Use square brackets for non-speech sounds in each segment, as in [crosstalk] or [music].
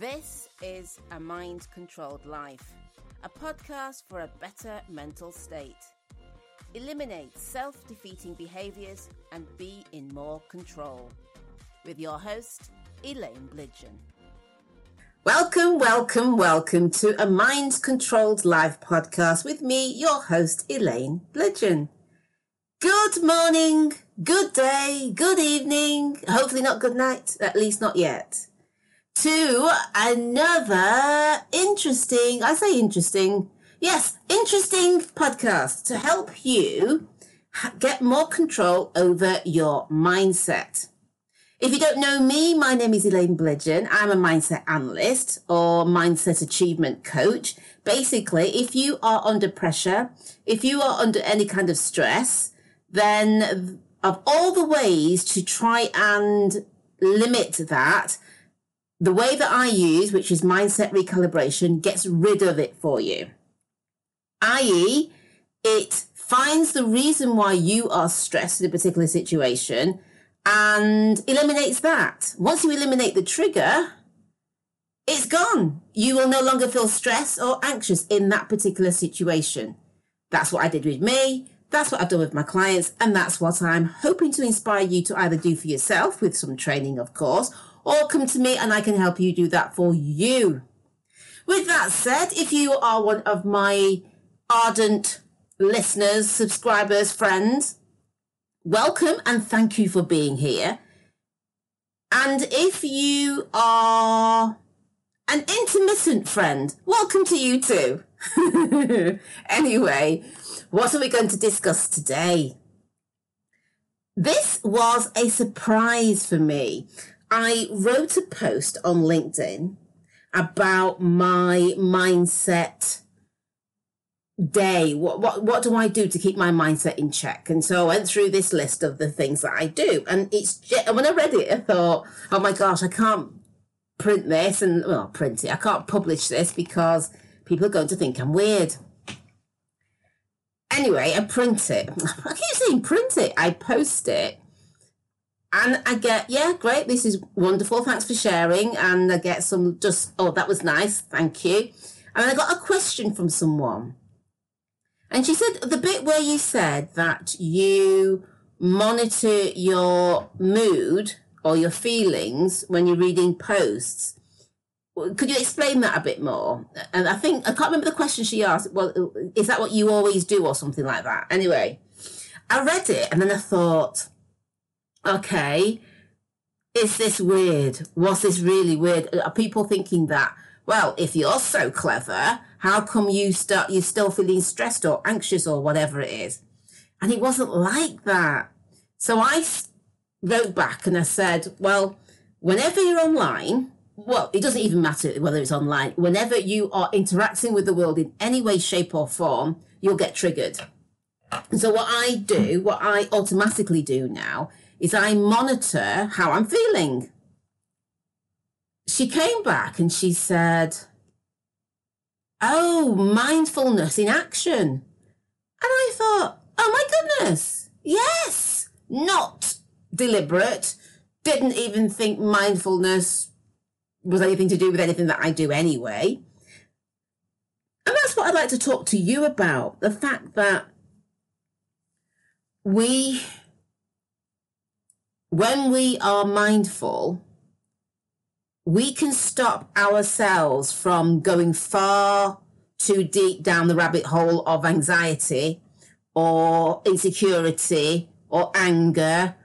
This is A Mind Controlled Life, a podcast for a better mental state. Eliminate self defeating behaviors and be in more control. With your host, Elaine Blidgeon. Welcome, welcome, welcome to a Mind Controlled Life podcast with me, your host, Elaine Blidgeon. Good morning, good day, good evening, hopefully not good night, at least not yet to another interesting, I say interesting, yes, interesting podcast to help you get more control over your mindset. If you don't know me, my name is Elaine Blidgeon. I'm a mindset analyst or mindset achievement coach. Basically, if you are under pressure, if you are under any kind of stress, then of all the ways to try and limit that, the way that I use, which is mindset recalibration, gets rid of it for you. I.e., it finds the reason why you are stressed in a particular situation and eliminates that. Once you eliminate the trigger, it's gone. You will no longer feel stressed or anxious in that particular situation. That's what I did with me. That's what I've done with my clients. And that's what I'm hoping to inspire you to either do for yourself with some training, of course, or come to me and I can help you do that for you. With that said, if you are one of my ardent listeners, subscribers, friends, welcome and thank you for being here. And if you are an intermittent friend, welcome to you too. [laughs] anyway, what are we going to discuss today? This was a surprise for me. I wrote a post on LinkedIn about my mindset day. What, what, what do I do to keep my mindset in check? And so I went through this list of the things that I do. And it's and when I read it, I thought, oh my gosh, I can't print this and, well, print it. I can't publish this because people are going to think I'm weird. Anyway, I print it. [laughs] I keep saying print it. I post it and I get, yeah, great, this is wonderful, thanks for sharing. And I get some just, oh, that was nice, thank you. And I got a question from someone. And she said, the bit where you said that you monitor your mood or your feelings when you're reading posts, could you explain that a bit more? And I think, I can't remember the question she asked. Well, is that what you always do or something like that? Anyway, I read it and then I thought, okay, is this weird? Was this really weird? Are people thinking that, well, if you're so clever, how come you start, you're still feeling stressed or anxious or whatever it is? And it wasn't like that. So I wrote back and I said, well, whenever you're online, well, it doesn't even matter whether it's online. Whenever you are interacting with the world in any way, shape, or form, you'll get triggered. And so, what I do, what I automatically do now, is I monitor how I'm feeling. She came back and she said, Oh, mindfulness in action. And I thought, Oh my goodness, yes, not deliberate. Didn't even think mindfulness was anything to do with anything that I do anyway. And that's what I'd like to talk to you about the fact that we when we are mindful, we can stop ourselves from going far too deep down the rabbit hole of anxiety or insecurity or anger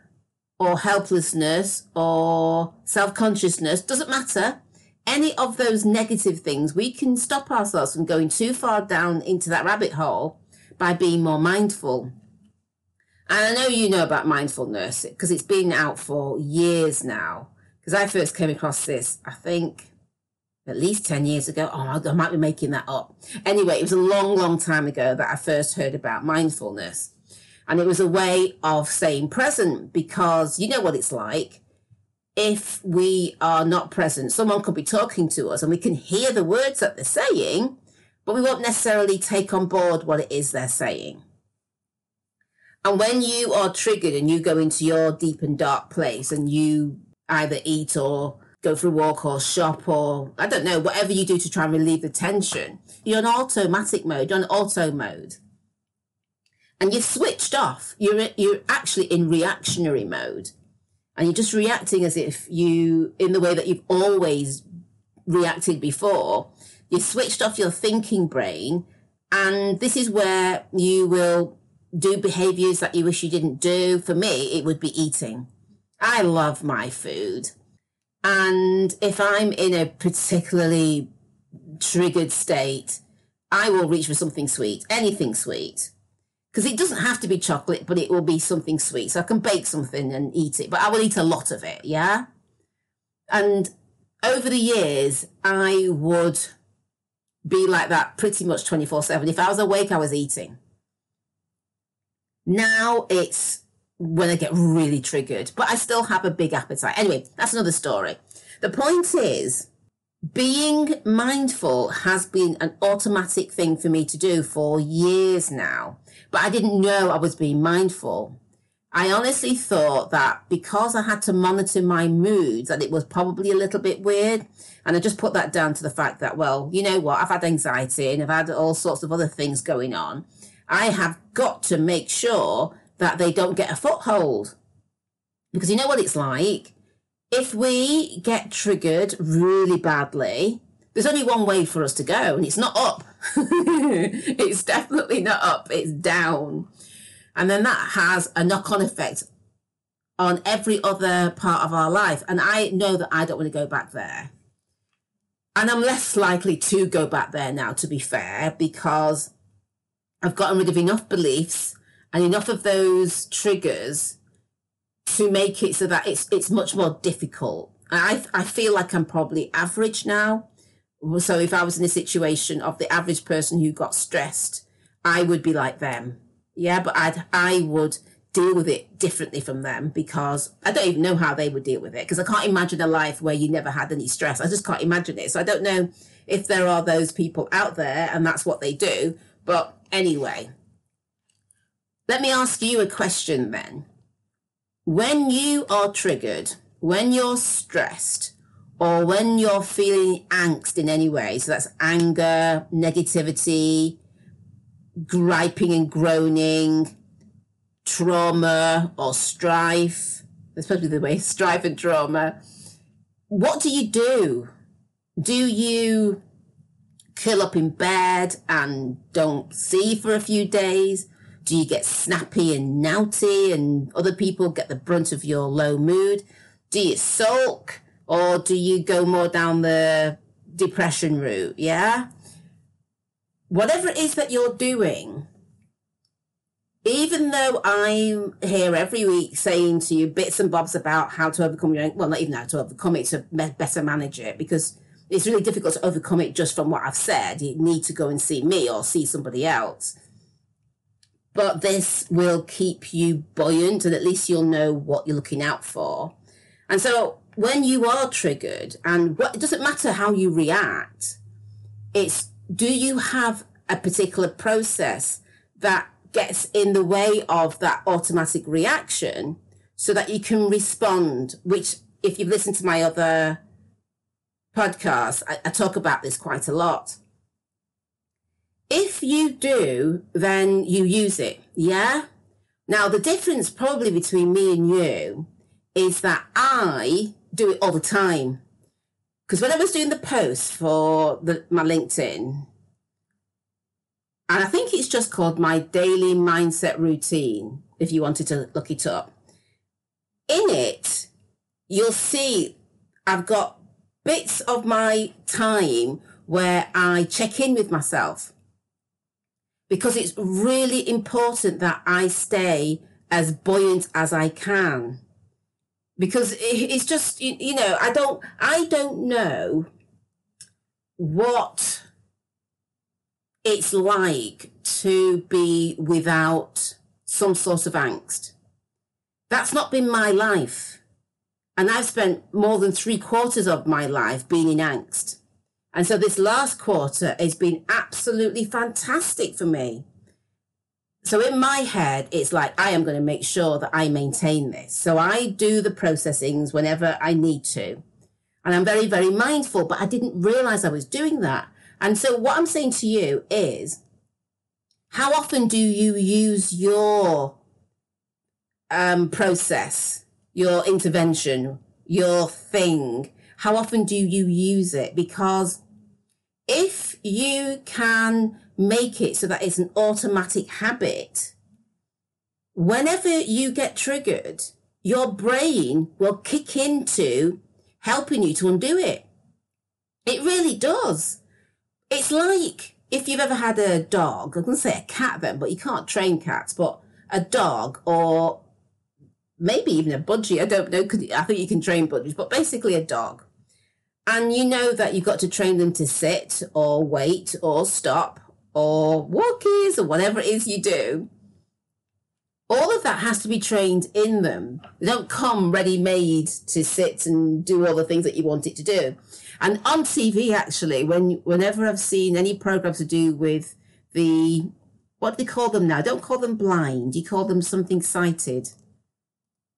or helplessness or self consciousness, doesn't matter. Any of those negative things, we can stop ourselves from going too far down into that rabbit hole by being more mindful. And I know you know about mindfulness because it's been out for years now. Because I first came across this, I think, at least 10 years ago. Oh, I might be making that up. Anyway, it was a long, long time ago that I first heard about mindfulness. And it was a way of staying present because you know what it's like. If we are not present, someone could be talking to us and we can hear the words that they're saying, but we won't necessarily take on board what it is they're saying. And when you are triggered and you go into your deep and dark place and you either eat or go for a walk or shop or I don't know, whatever you do to try and relieve the tension, you're in automatic mode, you're on auto mode. And you've switched off. You're you're actually in reactionary mode. And you're just reacting as if you in the way that you've always reacted before. You switched off your thinking brain and this is where you will do behaviors that you wish you didn't do. For me, it would be eating. I love my food. And if I'm in a particularly triggered state, I will reach for something sweet, anything sweet. Because it doesn't have to be chocolate, but it will be something sweet. So I can bake something and eat it, but I will eat a lot of it, yeah? And over the years, I would be like that pretty much 24 7. If I was awake, I was eating. Now it's when I get really triggered, but I still have a big appetite. Anyway, that's another story. The point is, being mindful has been an automatic thing for me to do for years now, but I didn't know I was being mindful. I honestly thought that because I had to monitor my moods, that it was probably a little bit weird. And I just put that down to the fact that, well, you know what? I've had anxiety and I've had all sorts of other things going on. I have got to make sure that they don't get a foothold. Because you know what it's like? If we get triggered really badly, there's only one way for us to go, and it's not up. [laughs] it's definitely not up, it's down. And then that has a knock on effect on every other part of our life. And I know that I don't want to go back there. And I'm less likely to go back there now, to be fair, because I've gotten rid of enough beliefs and enough of those triggers to make it so that it's it's much more difficult. I I feel like I'm probably average now. So if I was in a situation of the average person who got stressed, I would be like them. Yeah, but I'd I would deal with it differently from them because I don't even know how they would deal with it because I can't imagine a life where you never had any stress. I just can't imagine it. So I don't know if there are those people out there and that's what they do. But anyway, let me ask you a question then. When you are triggered, when you're stressed, or when you're feeling angst in any way, so that's anger, negativity, griping and groaning, trauma or strife, especially the way [laughs] strife and trauma, what do you do? Do you curl up in bed and don't see for a few days? Do you get snappy and naughty and other people get the brunt of your low mood? Do you sulk or do you go more down the depression route? Yeah. Whatever it is that you're doing, even though I'm here every week saying to you bits and bobs about how to overcome your, well, not even how to overcome it, to better manage it, because it's really difficult to overcome it just from what I've said. You need to go and see me or see somebody else but this will keep you buoyant and at least you'll know what you're looking out for. And so when you are triggered and what, it doesn't matter how you react, it's do you have a particular process that gets in the way of that automatic reaction so that you can respond, which if you've listened to my other podcasts, I, I talk about this quite a lot if you do, then you use it. Yeah. Now, the difference probably between me and you is that I do it all the time. Because when I was doing the post for the, my LinkedIn, and I think it's just called my daily mindset routine, if you wanted to look it up. In it, you'll see I've got bits of my time where I check in with myself because it's really important that I stay as buoyant as I can. Because it's just, you know, I don't, I don't know what it's like to be without some sort of angst. That's not been my life. And I've spent more than three quarters of my life being in angst. And so this last quarter has been absolutely fantastic for me. So in my head, it's like, I am going to make sure that I maintain this. So I do the processings whenever I need to. And I'm very, very mindful, but I didn't realize I was doing that. And so what I'm saying to you is, how often do you use your um, process, your intervention, your thing? How often do you use it? Because if you can make it so that it's an automatic habit, whenever you get triggered, your brain will kick into helping you to undo it. It really does. It's like if you've ever had a dog, I'm going to say a cat then, but you can't train cats, but a dog or maybe even a budgie. I don't know. I think you can train budgies, but basically a dog. And you know that you've got to train them to sit or wait or stop or walkies or whatever it is you do. All of that has to be trained in them. They don't come ready made to sit and do all the things that you want it to do. And on TV, actually, when whenever I've seen any programs to do with the what do they call them now? Don't call them blind. You call them something sighted.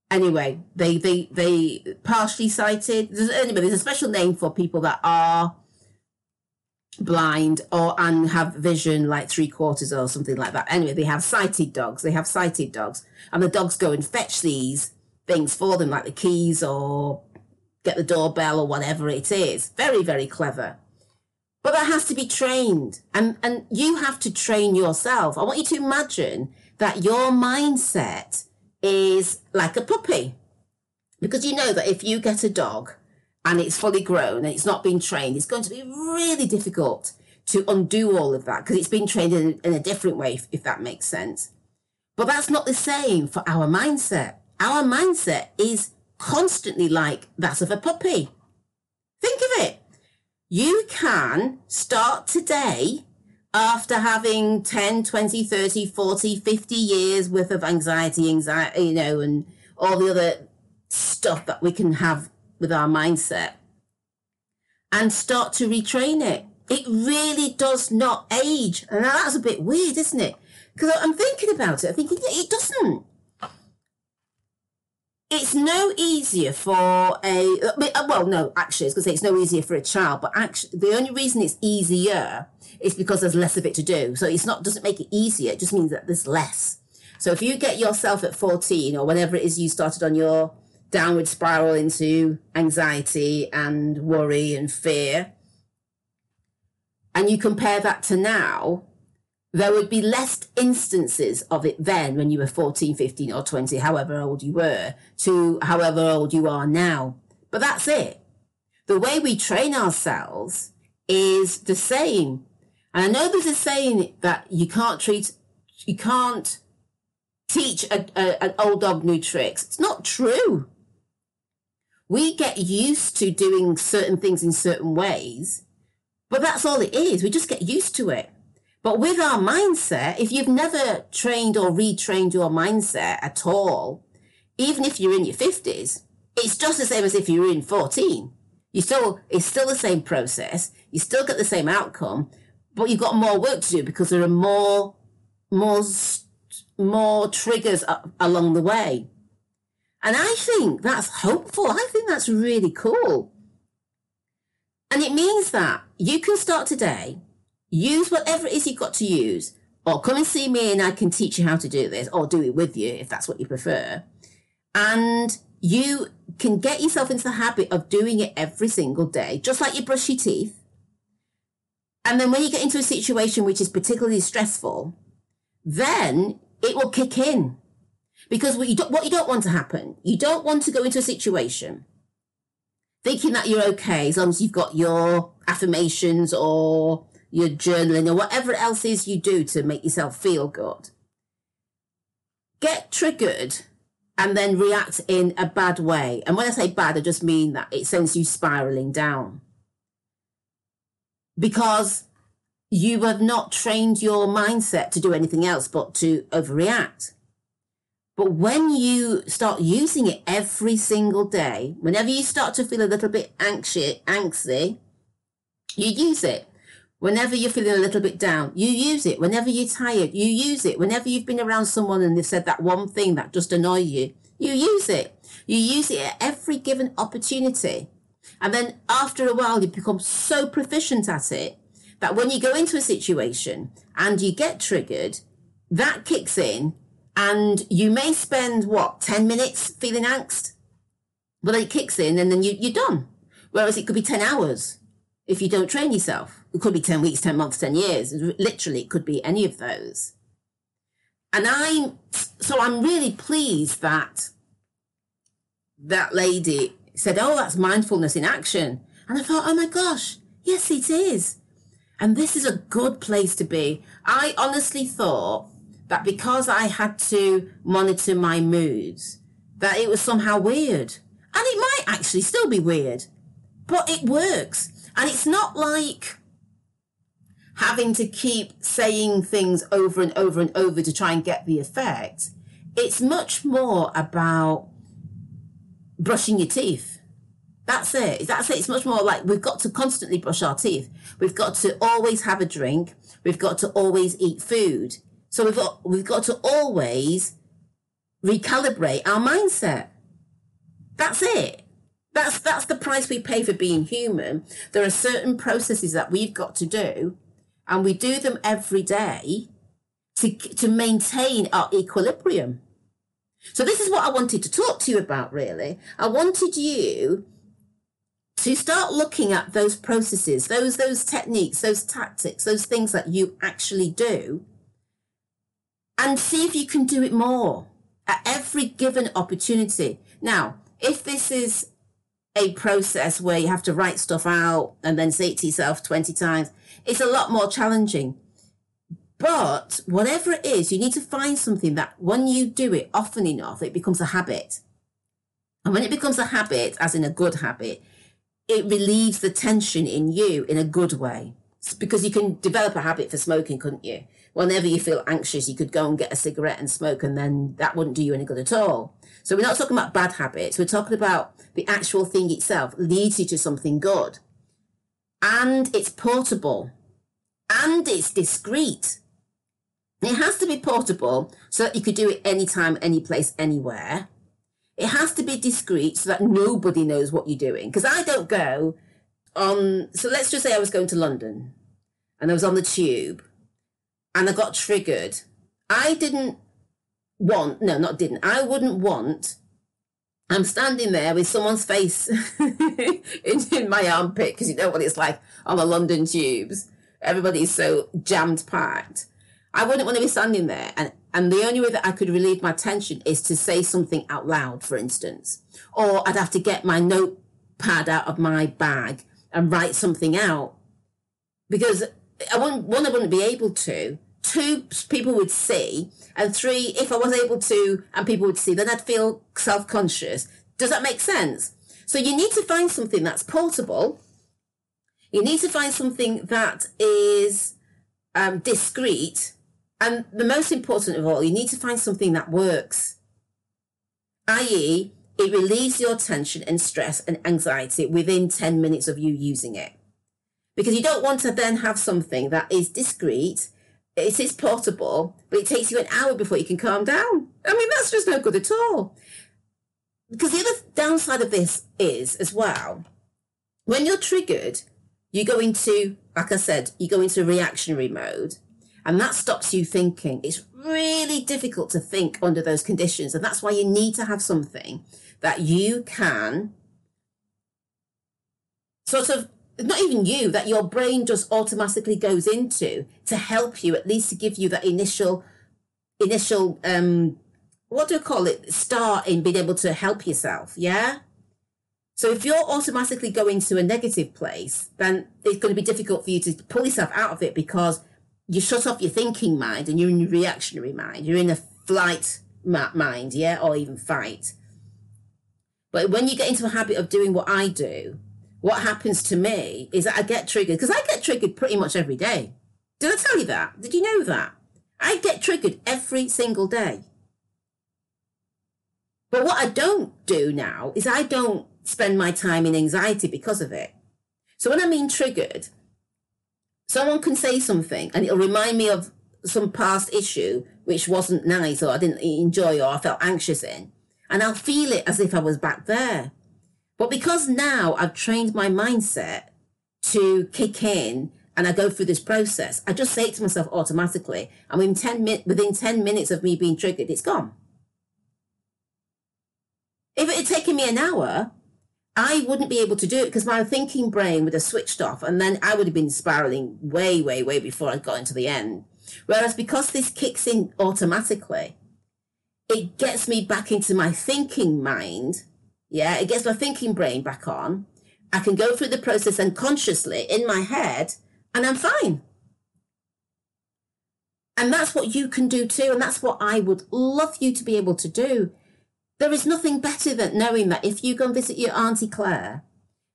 Anyway, they they they partially sighted. There's, anyway, there's a special name for people that are blind or and have vision like three quarters or something like that. Anyway, they have sighted dogs. They have sighted dogs, and the dogs go and fetch these things for them, like the keys or get the doorbell or whatever it is. Very, very clever. But that has to be trained. And, and you have to train yourself. I want you to imagine that your mindset is like a puppy. Because you know that if you get a dog and it's fully grown and it's not been trained, it's going to be really difficult to undo all of that because it's been trained in, in a different way, if, if that makes sense. But that's not the same for our mindset. Our mindset is constantly like that of a puppy. Think of it. You can start today after having 10, 20, 30, 40, 50 years worth of anxiety, anxiety, you know, and all the other stuff that we can have with our mindset and start to retrain it. It really does not age. And that's a bit weird, isn't it? Because I'm thinking about it. I'm thinking, it doesn't it's no easier for a uh, well no actually i was going to say it's no easier for a child but actually the only reason it's easier is because there's less of it to do. So it's not doesn't make it easier it just means that there's less. So if you get yourself at 14 or whenever it is you started on your downward spiral into anxiety and worry and fear and you compare that to now there would be less instances of it then when you were 14, 15, or 20, however old you were, to however old you are now. But that's it. The way we train ourselves is the same. And I know there's a saying that you can't treat, you can't teach a, a, an old dog new tricks. It's not true. We get used to doing certain things in certain ways, but that's all it is. We just get used to it. But with our mindset, if you've never trained or retrained your mindset at all, even if you're in your 50s, it's just the same as if you were in 14. You still, it's still the same process. You still get the same outcome, but you've got more work to do because there are more, more, more triggers along the way. And I think that's hopeful. I think that's really cool. And it means that you can start today use whatever it is you've got to use, or come and see me and I can teach you how to do this, or do it with you if that's what you prefer. And you can get yourself into the habit of doing it every single day, just like you brush your teeth. And then when you get into a situation which is particularly stressful, then it will kick in. Because what you, don't, what you don't want to happen, you don't want to go into a situation thinking that you're okay as long as you've got your affirmations or your journaling or whatever else is you do to make yourself feel good, get triggered and then react in a bad way. And when I say bad, I just mean that it sends you spiraling down. Because you have not trained your mindset to do anything else but to overreact. But when you start using it every single day, whenever you start to feel a little bit anxious, angsty, you use it. Whenever you're feeling a little bit down, you use it. Whenever you're tired, you use it. Whenever you've been around someone and they've said that one thing that just annoy you, you use it. You use it at every given opportunity. And then after a while, you become so proficient at it that when you go into a situation and you get triggered, that kicks in and you may spend what, 10 minutes feeling angst? But then it kicks in and then you, you're done. Whereas it could be 10 hours if you don't train yourself. It could be 10 weeks, 10 months, 10 years. Literally, it could be any of those. And I'm, so I'm really pleased that that lady said, Oh, that's mindfulness in action. And I thought, Oh my gosh, yes, it is. And this is a good place to be. I honestly thought that because I had to monitor my moods, that it was somehow weird. And it might actually still be weird, but it works. And it's not like having to keep saying things over and over and over to try and get the effect. It's much more about brushing your teeth. That's it. That's it. It's much more like we've got to constantly brush our teeth. We've got to always have a drink. We've got to always eat food. So we've got, we've got to always recalibrate our mindset. That's it. That's, that's the price we pay for being human. There are certain processes that we've got to do and we do them every day to, to maintain our equilibrium. So this is what I wanted to talk to you about, really. I wanted you to start looking at those processes, those, those techniques, those tactics, those things that you actually do, and see if you can do it more at every given opportunity. Now, if this is a process where you have to write stuff out and then say it to yourself 20 times, it's a lot more challenging. But whatever it is, you need to find something that when you do it often enough, it becomes a habit. And when it becomes a habit, as in a good habit, it relieves the tension in you in a good way. It's because you can develop a habit for smoking, couldn't you? Whenever you feel anxious, you could go and get a cigarette and smoke, and then that wouldn't do you any good at all. So we're not talking about bad habits. We're talking about the actual thing itself leads you to something good. And it's portable. And it's discreet. It has to be portable so that you could do it anytime, any place, anywhere. It has to be discreet so that nobody knows what you're doing. Because I don't go on. So let's just say I was going to London and I was on the tube and I got triggered. I didn't want, no, not didn't. I wouldn't want. I'm standing there with someone's face [laughs] in, in my armpit because you know what it's like on the London tubes. Everybody's so jammed packed I wouldn't want to be standing there. And, and the only way that I could relieve my tension is to say something out loud, for instance. Or I'd have to get my notepad out of my bag and write something out. Because I wouldn't, one, I wouldn't be able to. Two, people would see. And three, if I was able to and people would see, then I'd feel self conscious. Does that make sense? So you need to find something that's portable. You need to find something that is um, discreet and the most important of all, you need to find something that works, i.e., it relieves your tension and stress and anxiety within 10 minutes of you using it. Because you don't want to then have something that is discreet, it is portable, but it takes you an hour before you can calm down. I mean, that's just no good at all. Because the other downside of this is, as well, when you're triggered, you go into, like I said, you go into reactionary mode and that stops you thinking. It's really difficult to think under those conditions. And that's why you need to have something that you can sort of, not even you, that your brain just automatically goes into to help you, at least to give you that initial, initial, um, what do I call it? Start in being able to help yourself. Yeah. So if you're automatically going to a negative place, then it's going to be difficult for you to pull yourself out of it because you shut off your thinking mind and you're in your reactionary mind. You're in a flight mind, yeah, or even fight. But when you get into a habit of doing what I do, what happens to me is that I get triggered because I get triggered pretty much every day. Did I tell you that? Did you know that? I get triggered every single day. But what I don't do now is I don't spend my time in anxiety because of it. So when I mean triggered, someone can say something and it'll remind me of some past issue which wasn't nice or I didn't enjoy or I felt anxious in. And I'll feel it as if I was back there. But because now I've trained my mindset to kick in and I go through this process, I just say to myself automatically. And within 10, mi- within 10 minutes of me being triggered, it's gone. If it had taken me an hour, I wouldn't be able to do it because my thinking brain would have switched off and then I would have been spiraling way, way, way before I got into the end. Whereas because this kicks in automatically, it gets me back into my thinking mind. Yeah, it gets my thinking brain back on. I can go through the process unconsciously in my head and I'm fine. And that's what you can do too. And that's what I would love you to be able to do. There is nothing better than knowing that if you go and visit your Auntie Claire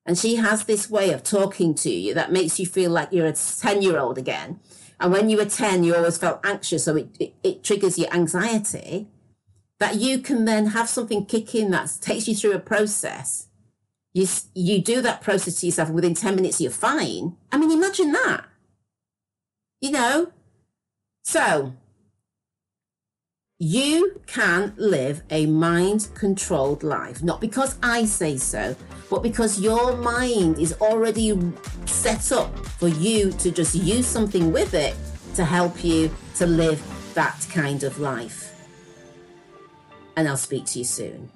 and she has this way of talking to you that makes you feel like you're a 10 year old again. And when you were 10, you always felt anxious, so it, it, it triggers your anxiety. That you can then have something kick in that takes you through a process. You, you do that process to yourself, within 10 minutes, you're fine. I mean, imagine that. You know? So, you can live a mind controlled life, not because I say so, but because your mind is already set up for you to just use something with it to help you to live that kind of life. And I'll speak to you soon.